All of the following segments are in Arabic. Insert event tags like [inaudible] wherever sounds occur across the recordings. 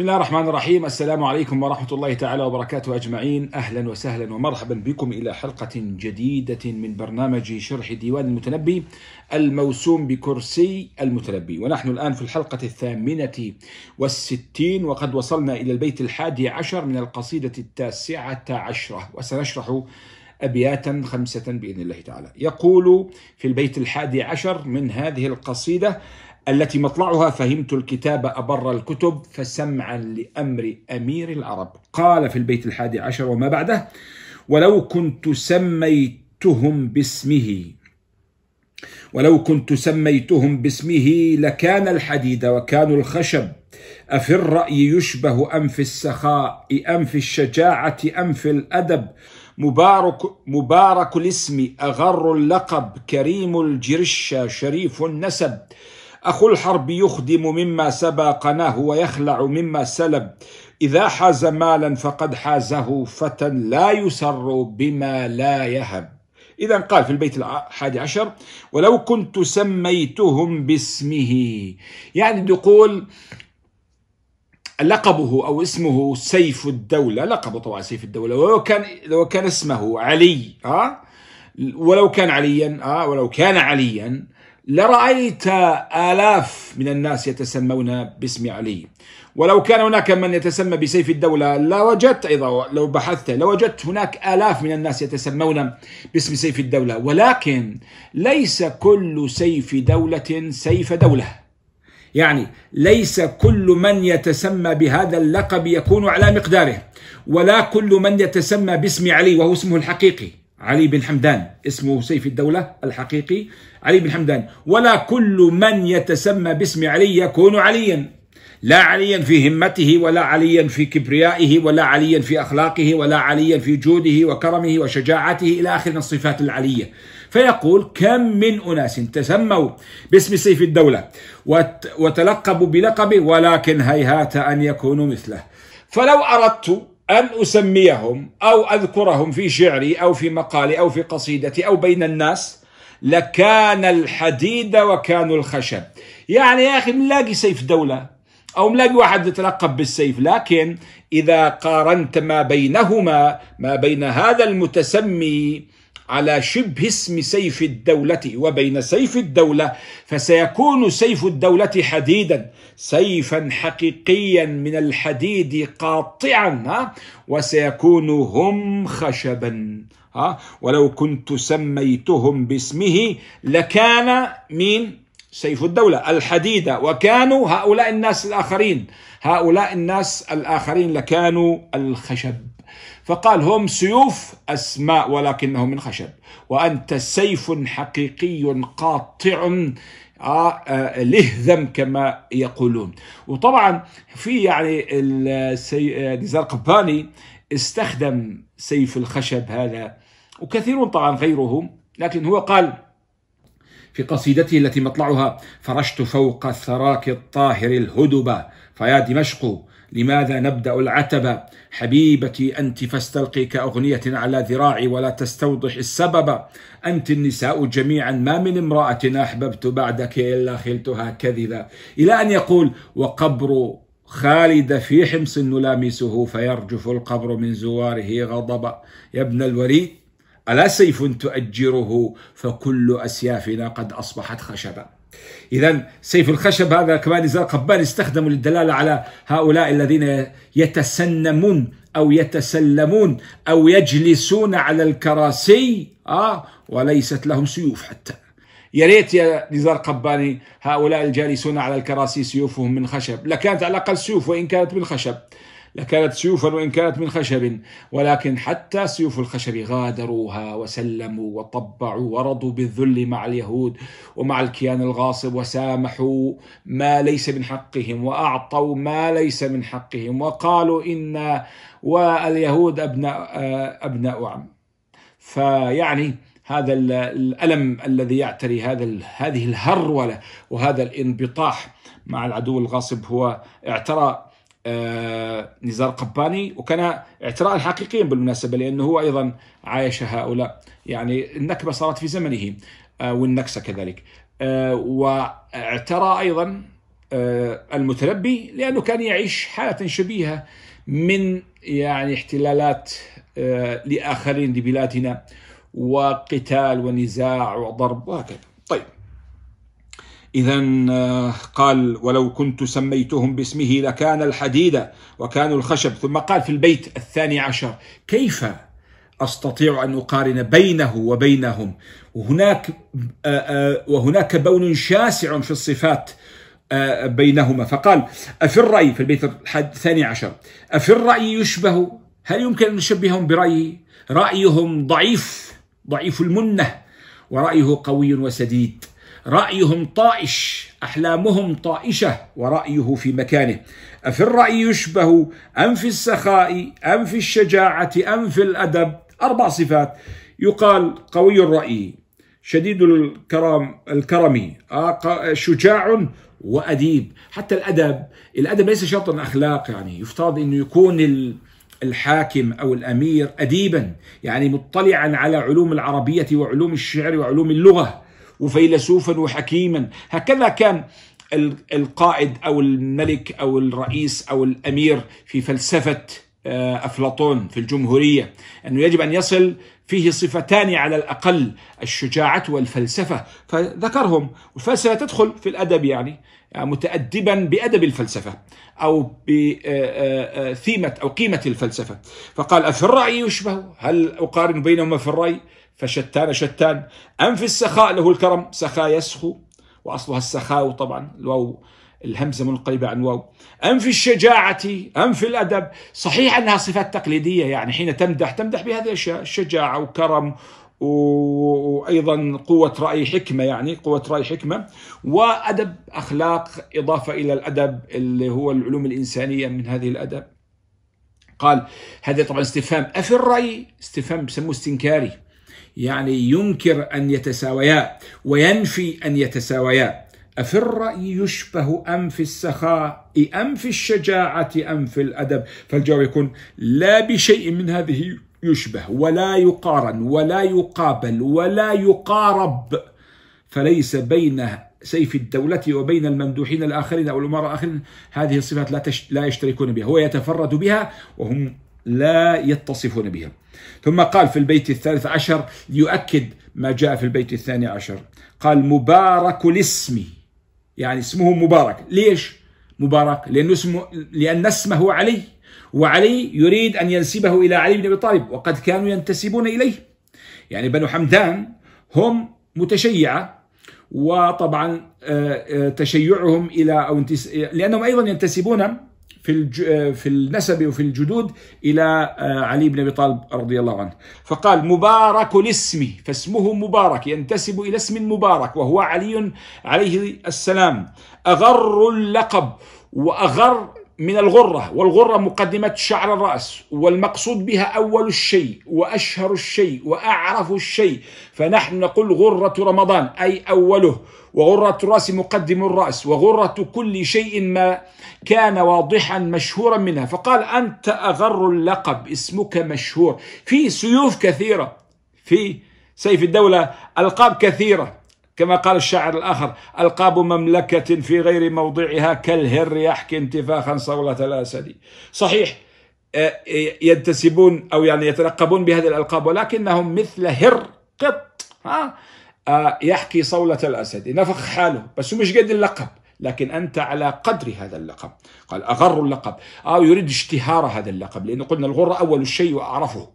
الله الرحمن الرحيم. السلام عليكم ورحمة الله تعالى وبركاته أجمعين. أهلا وسهلا ومرحبا بكم إلى حلقة جديدة من برنامج شرح ديوان المتنبي الموسوم بكرسي المتنبي. ونحن الآن في الحلقة الثامنة والستين وقد وصلنا إلى البيت الحادي عشر من القصيدة التاسعة عشرة. وسنشرح أبياتا خمسة بإذن الله تعالى. يقول في البيت الحادي عشر من هذه القصيدة التي مطلعها فهمت الكتاب أبر الكتب فسمعا لأمر أمير العرب. قال في البيت الحادي عشر وما بعده ولو كنت سميتهم باسمه ولو كنت سميتهم باسمه لكان الحديد وكانوا الخشب. أفي الرأي يشبه أم في السخاء أم في الشجاعة أم في الأدب؟ مبارك مبارك الاسم أغر اللقب كريم الجرش شريف النسب. أخو الحرب يخدم مما سبقناه ويخلع مما سلب. إذا حاز مالا فقد حازه فتى لا يسر بما لا يهب. إذا قال في البيت الحادي عشر ولو كنت سميتهم باسمه. يعني يقول لقبه أو اسمه سيف الدولة لقبه طبعا سيف الدولة. ولو كان لو كان اسمه علي ها ولو كان عليا ها ولو كان عليا لرأيت آلاف من الناس يتسمون باسم علي. ولو كان هناك من يتسمى بسيف الدولة لوجدت أيضا لو بحثت لوجدت هناك آلاف من الناس يتسمون باسم سيف الدولة. ولكن ليس كل سيف دولة سيف دولة. يعني ليس كل من يتسمى بهذا اللقب يكون على مقداره. ولا كل من يتسمى باسم علي وهو اسمه الحقيقي. علي بن حمدان اسمه سيف الدولة الحقيقي علي بن حمدان. ولا كل من يتسمى باسم علي يكون عليا. لا عليا في همته ولا عليا في كبريائه ولا عليا في أخلاقه ولا عليا في جوده وكرمه وشجاعته إلى آخر الصفات العلية. فيقول كم من أناس تسموا باسم سيف الدولة وتلقبوا بلقبه ولكن هيهات أن يكونوا مثله. فلو أردت أن أسميهم أو أذكرهم في شعري أو في مقالي أو في قصيدتي أو بين الناس لكان الحديد وكانوا الخشب. يعني يا أخي ملاقي سيف دولة أو ملاقي واحد يتلقب بالسيف لكن إذا قارنت ما بينهما ما بين هذا المتسمي على شبه اسم سيف الدولة وبين سيف الدولة فسيكون سيف الدولة حديدا سيفا حقيقيا من الحديد قاطعا وسيكون هم خشبا ولو كنت سميتهم باسمه لكان مين سيف الدولة. الحديد وكانوا هؤلاء الناس الآخرين هؤلاء الناس الآخرين لكانوا الخشب. فقال هم سيوف أسماء ولكنهم من خشب وأنت سيف حقيقي قاطع آه، آه، لهذم كما يقولون. وطبعا في يعني نزار قباني استخدم سيف الخشب هذا وكثيرون طبعا غيرهم لكن هو قال في قصيدته التي مطلعها فرشت فوق الثراك الطاهر الهدب فيا دمشق لماذا نبدأ العتب؟ حبيبتي أنت فاستلقي كأغنية على ذراعي ولا تستوضح السبب. أنت النساء جميعا ما من امرأة أحببت بعدك إلا خلتها كذبا إلى أن يقول وقبر خالد في حمص نلامسه فيرجف القبر من زواره غضبا يا ابن الوريد ألا سيف تؤجره؟ فكل أسيافنا قد أصبحت خشبا إذا سيف الخشب هذا كمان نزار قبان استخدموا للدلالة على هؤلاء الذين يتسنمون أو يتسلمون أو يجلسون على الكراسي آه وليست لهم سيوف حتى. يا ريت يا نزار قباني هؤلاء الجالسون على الكراسي سيوفهم من خشب. لكانت على الأقل سيوف وإن كانت من خشب. لكانت سيوفا وإن كانت من خشب ولكن حتى سيوف الخشب غادروها وسلموا وطبعوا ورضوا بالذل مع اليهود ومع الكيان الغاصب وسامحوا ما ليس من حقهم وأعطوا ما ليس من حقهم وقالوا إن واليهود أبناء أبناء عم. فيعني هذا الألم الذي يعتري هذا هذه الهرولة وهذا الانبطاح مع العدو الغاصب هو اعترى نزار قباني وكان اعتراء حقيقيا بالمناسبة لأنه هو أيضا عايش هؤلاء. يعني النكبة صارت في زمنه آه، والنكسة كذلك. آه، واعترى أيضا المتنبي لأنه كان يعيش حالة شبيهة من يعني احتلالات لآخرين لبلادنا وقتال ونزاع وضرب وهكذا. إذا قال ولو كنت سميتهم باسمه لكان الحديد وكانوا الخشب. ثم قال في البيت الثاني عشر كيف أستطيع أن أقارن بينه وبينهم؟ وهناك وهناك بون شاسع في الصفات بينهما. فقال أفي الرأي في البيت الثاني عشر أفي الرأي يشبه؟ هل يمكن أن نشبههم برأيي؟ رأيهم ضعيف ضعيف المنة ورأيه قوي وسديد. رأيهم طائش أحلامهم طائشة ورأيه في مكانه. أفي الرأي يشبه أم في السخاء أم في الشجاعة أم في الأدب؟ أربع صفات. يقال قوي الرأي شديد الكرم الكرم شجاع وأديب. حتى الأدب الأدب ليس شرطا أخلاق يعني يفترض أنه يكون الحاكم أو الأمير أديبا يعني مطلعا على علوم العربية وعلوم الشعر وعلوم اللغة. وفيلسوفا وحكيما. هكذا كان القائد أو الملك أو الرئيس أو الأمير في فلسفة أفلاطون في الجمهورية. أنه يجب أن يصل فيه صفتان على الأقل الشجاعة والفلسفة. فذكرهم. والفلسفة تدخل في الأدب يعني, يعني متأدبا بأدب الفلسفة أو بثيمة أو قيمة الفلسفة. فقال أفي الرأي يشبه؟ هل أقارن بينهما في الرأي؟ فشتان شتان. أم في السخاء له الكرم. سخاء يسخو. وأصلها السخاء طبعا. الواو الهمزة منقلبة عن واو. أم في الشجاعة أم في الأدب. صحيح أنها صفات تقليدية يعني حين تمدح تمدح بهذه الأشياء. الشجاعة وكرم وأيضا قوة رأي حكمة يعني قوة رأي حكمة. وأدب أخلاق إضافة إلى الأدب اللي هو العلوم الإنسانية من هذه الأدب. قال هذا طبعا استفهام. أفي الرأي؟ استفهام بسموه استنكاري. يعني ينكر أن يتساويا وينفي أن يتساويا. أفي الرأي يشبه أم في السخاء أم في الشجاعة أم في الأدب. فالجواب يكون لا بشيء من هذه يشبه ولا يقارن ولا يقابل ولا يقارب. فليس بين سيف الدولة وبين الممدوحين الآخرين أو الأمراء الآخرين. هذه الصفات لا. لا يشتركون بها هو يتفرد بها وهم لا يتصفون بها ثم قال في البيت الثالث عشر ليؤكد ما جاء في البيت الثاني عشر. قال مبارك الاسم يعني اسمه مبارك. ليش؟ مبارك لأنه اسمه لأن اسمه علي. وعلي يريد أن ينسبه إلى علي بن أبي طالب وقد كانوا ينتسبون إليه. يعني بنو حمدان هم متشيعة وطبعا آه، آه، تشيعهم إلى أو لأنهم أيضا ينتسبون في في النسب وفي الجدود إلى آه، علي بن أبي طالب رضي الله عنه. فقال مبارك الاسم فاسمه مبارك ينتسب إلى اسم مبارك وهو علي عليه السلام. أغر اللقب وأغر من الغرة والغرة مقدمة شعر الرأس والمقصود بها أول الشيء وأشهر الشيء وأعرف الشيء. فنحن نقول غرة رمضان أي أوله. وغرة الرأس مقدم الرأس وغرة كل شيء ما كان واضحا مشهورا منها. فقال أنت أغر اللقب اسمك مشهور. في سيوف كثيرة في سيف الدولة ألقاب كثيرة. كما قال الشاعر الآخر ألقاب مملكة في غير موضعها كالهر يحكي انتفاخا صولة الأسد صحيح آه، ينتسبون أو يعني يتلقبون بهذه الألقاب ولكنهم مثل هر قط ها آه، يحكي صولة الأسد نفخ حاله بس هو مش قد اللقب لكن أنت على قدر هذا اللقب. قال أغر اللقب. أو يريد اشتهار هذا اللقب لأنه قلنا الغر أول الشيء وأعرفه.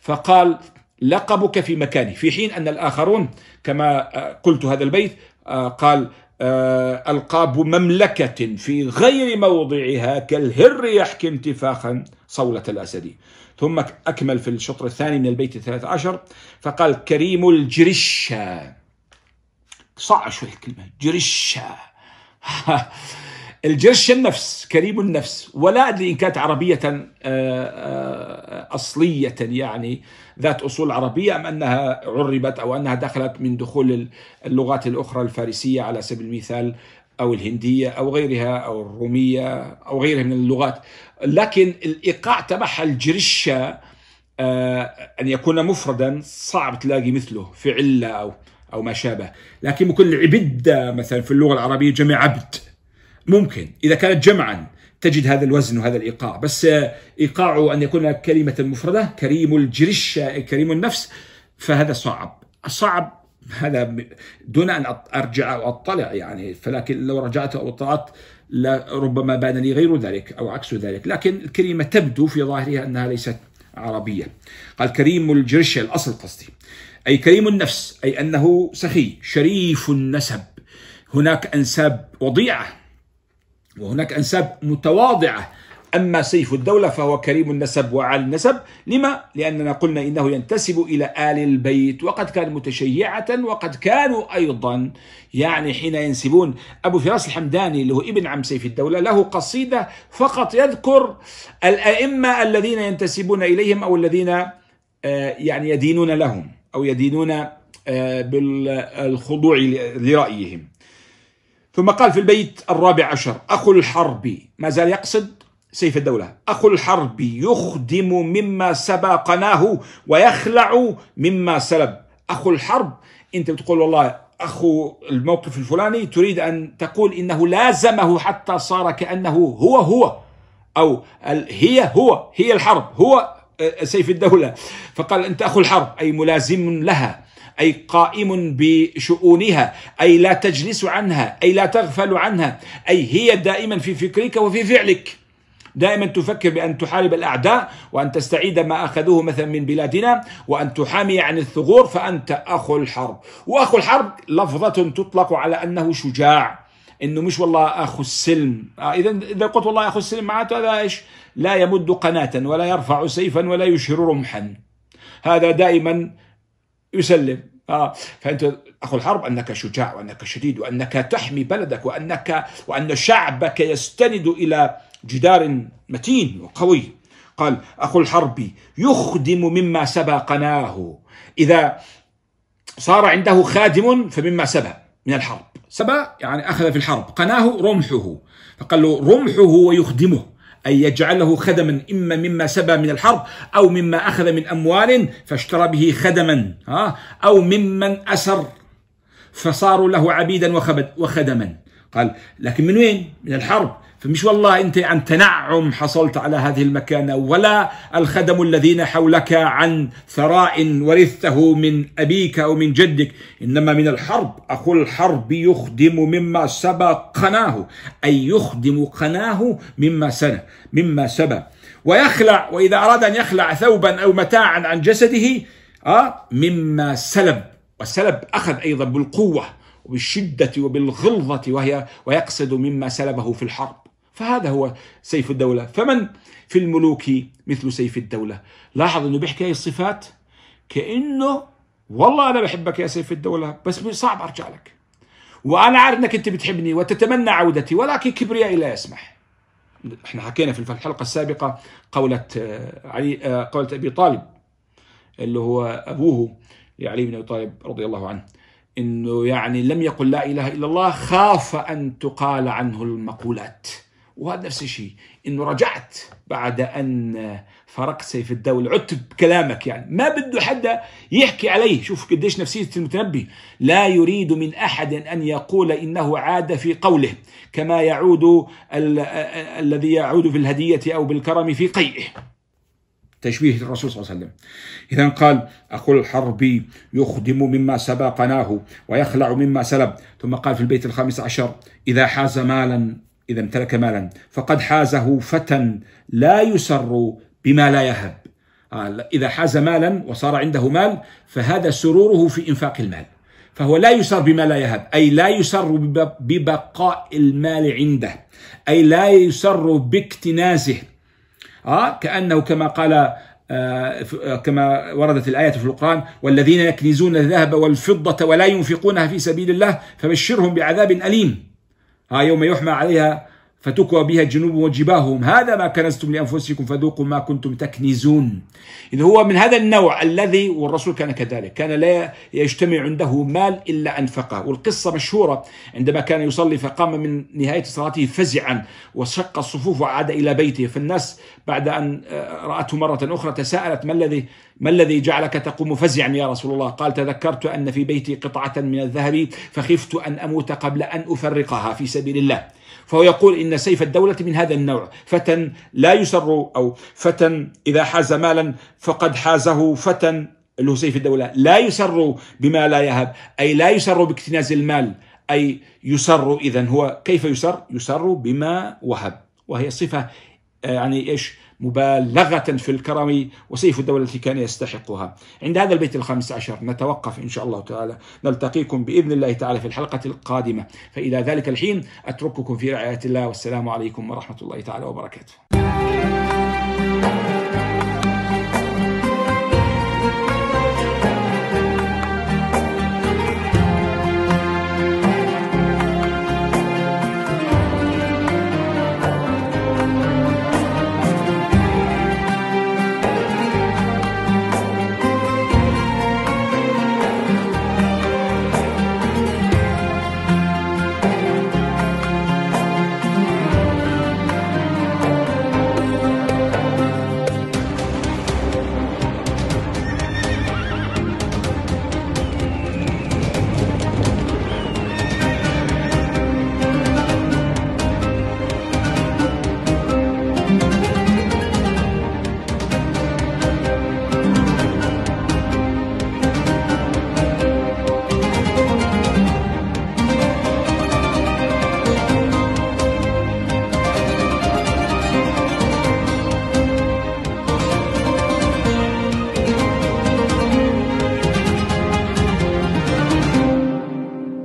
فقال لقبك في مكانه في حين أن الآخرون كما آه، قلت هذا البيت آه، قال آه، ألقاب مملكة في غير موضعها كالهر يحكي انتفاخا صولة الأسد. ثم أكمل في الشطر الثاني من البيت الثالث عشر فقال كريم الجرشة. صعب شوي الكلمة جرشة. [laughs] الجرش النفس كريم النفس ولا أدري إن كانت عربية آه، آه، أصلية يعني ذات أصول عربية أم أنها عربت أو أنها دخلت من دخول اللغات الأخرى الفارسية على سبيل المثال أو الهندية أو غيرها أو الرومية أو غيرها من اللغات. لكن الإيقاع تبعها الجرشة آه، أن يكون مفردا صعب تلاقي مثله في علة أو أو ما شابه. لكن بكل عبدة مثلا في اللغة العربية جمع عبد. ممكن. إذا كانت جمعا تجد هذا الوزن وهذا الإيقاع. بس إيقاع أن يكون كلمة مفردة كريم الجرش كريم النفس فهذا صعب. الصعب هذا دون أن أرجع أو أطلع يعني. فلكن لو رجعت أو اطلعت ربما بان لي غير ذلك أو عكس ذلك. لكن الكلمة تبدو في ظاهرها أنها ليست عربية. قال كريم الجرش الأصل قصدي. أي كريم النفس أي أنه سخي شريف النسب. هناك أنساب وضيعة. وهناك أنساب متواضعة. أما سيف الدولة فهو كريم النسب وعالي النسب. لما؟ لأننا قلنا إنه ينتسب إلى آل البيت. وقد كان متشيعة وقد كانوا أيضا. يعني حين ينسبون أبو فراس الحمداني اللي هو ابن عم سيف الدولة له قصيدة فقط يذكر الأئمة الذين ينتسبون إليهم أو الذين آه، يعني يدينون لهم أو يدينون آه، بالخضوع لرأيهم. ثم قال في البيت الرابع عشر أخو الحرب ما زال يقصد سيف الدولة أخو الحرب يخدم مما سبقناه ويخلع مما سلب. أخو الحرب أنت بتقول والله أخو الموقف الفلاني تريد أن تقول إنه لازمه حتى صار كأنه هو هو أو هي هو هي الحرب هو آه، سيف الدولة. فقال أنت أخو الحرب أي ملازم لها. أي قائم بشؤونها أي لا تجلس عنها أي لا تغفل عنها أي هي دائما في فكرك وفي فعلك. دائما تفكر بأن تحارب الأعداء وأن تستعيد ما أخذوه مثلا من بلادنا وأن تحامي عن الثغور فأنت أخو الحرب. وأخو الحرب لفظة تطلق على أنه شجاع. إنه مش والله اخو السلم. آه اذا إذا قلت والله اخو السلم معناته هذا إيش؟ لا يمد قناة ولا يرفع سيفا ولا يشهر رمحا. هذا دائما يسلم. آه فأنت أخو الحرب أنك شجاع وأنك شديد وأنك تحمي بلدك وانك وأن شعبك يستند إلى جدار متين وقوي. قال أخو الحرب يخدم مما سبقناه. إذا صار عنده خادم فمما سبى من الحرب. سبى يعني أخذ في الحرب قناه رمحه. فقال له رمحه ويخدمه. أي يجعله خدما إما مما سبى من الحرب أو مما أخذ من أموال فاشترى به خدما أو ممن أسر فصاروا له عبيدا وخدما. قال لكن من وين؟ من الحرب. فمش والله انت عن تنعم حصلت على هذه المكانة ولا الخدم الذين حولك عن ثراء ورثته من أبيك أو من جدك إنما من الحرب. أخو الحرب يخدم مما سبق قناه أي يخدم قناه مما سنى مما سبى. ويخلع وإذا أراد أن يخلع ثوبا أو متاعا عن جسده آه مما سلب. والسلب أخذ أيضا بالقوة وبالشدة وبالغلظة وهي ويقصد مما سلبه في الحرب. فهذا هو سيف الدولة. فمن في الملوك مثل سيف الدولة؟ لاحظ أنه بيحكي هاي الصفات كأنه والله أنا بحبك يا سيف الدولة بس صعب أرجع لك. وأنا عارف أنك أنت بتحبني وتتمنى عودتي ولكن كبريائي لا يسمح. إحنا حكينا في الحلقة السابقة قولة آه، علي آه، قولة أبي طالب اللي هو أبوه لعلي بن أبي طالب رضي الله عنه إنه يعني لم يقل لا إله إلا الله خاف أن تقال عنه المقولات. وهذا نفس الشيء. إنه رجعت بعد أن فرقت سيف الدولة عدت بكلامك يعني. ما بده حدا يحكي عليه. شوف قديش نفسية المتنبي. لا يريد من أحد أن يقول إنه عاد في قوله كما يعود الذي يعود في الهدية أو بالكرم في قيئه. تشبيه الرسول صلى الله عليه وسلم. إذا قال أخو الحرب يخدم مما سبقناه ويخلع مما سلب. ثم قال في البيت الخامس عشر إذا حاز مالا إذا امتلك مالا. فقد حازه فتى لا يسر بما لا يهب. آه، إذا حاز مالا وصار عنده مال فهذا سروره في إنفاق المال. فهو لا يسر بما لا يهب أي لا يسر ببقاء المال عنده أي لا يسر باكتنازه. آه كأنه كما قال آه كما وردت الآية في القرآن والذين يكنزون الذهب والفضة ولا ينفقونها في سبيل الله فبشرهم بعذاب أليم. ها يوم يحمى عليها فتكوى بها الجنوب وجباههم. هذا ما كنزتم لأنفسكم فذوقوا ما كنتم تكنزون. اذا هو من هذا النوع الذي والرسول كان كذلك كان لا يجتمع عنده مال إلا أنفقه. والقصة مشهورة عندما كان يصلي فقام من نهاية صلاته فزعا وشق الصفوف وعاد إلى بيته. فالناس بعد أن آه، رأته مرة أخرى تساءلت ما الذي ما الذي جعلك تقوم فزعا يا رسول الله؟ قال تذكرت أن في بيتي قطعة من الذهب فخفت أن أموت قبل أن أفرقها في سبيل الله. فهو يقول إن سيف الدولة من هذا النوع. فتى لا يسر أو فتى إذا حاز مالا فقد حازه. فتى اللي هو سيف الدولة. لا يسر بما لا يهب أي لا يسر باكتناز المال. أي يسر إذا هو كيف يسر؟ يسر بما وهب. وهي صفة آه، يعني إيش؟ مبالغة في الكرم وسيف الدولة التي كان يستحقها. عند هذا البيت الخامس عشر نتوقف إن شاء الله تعالى. نلتقيكم بإذن الله تعالى في الحلقة القادمة. فإلى ذلك الحين أترككم في رعاية الله. والسلام عليكم ورحمة الله تعالى وبركاته.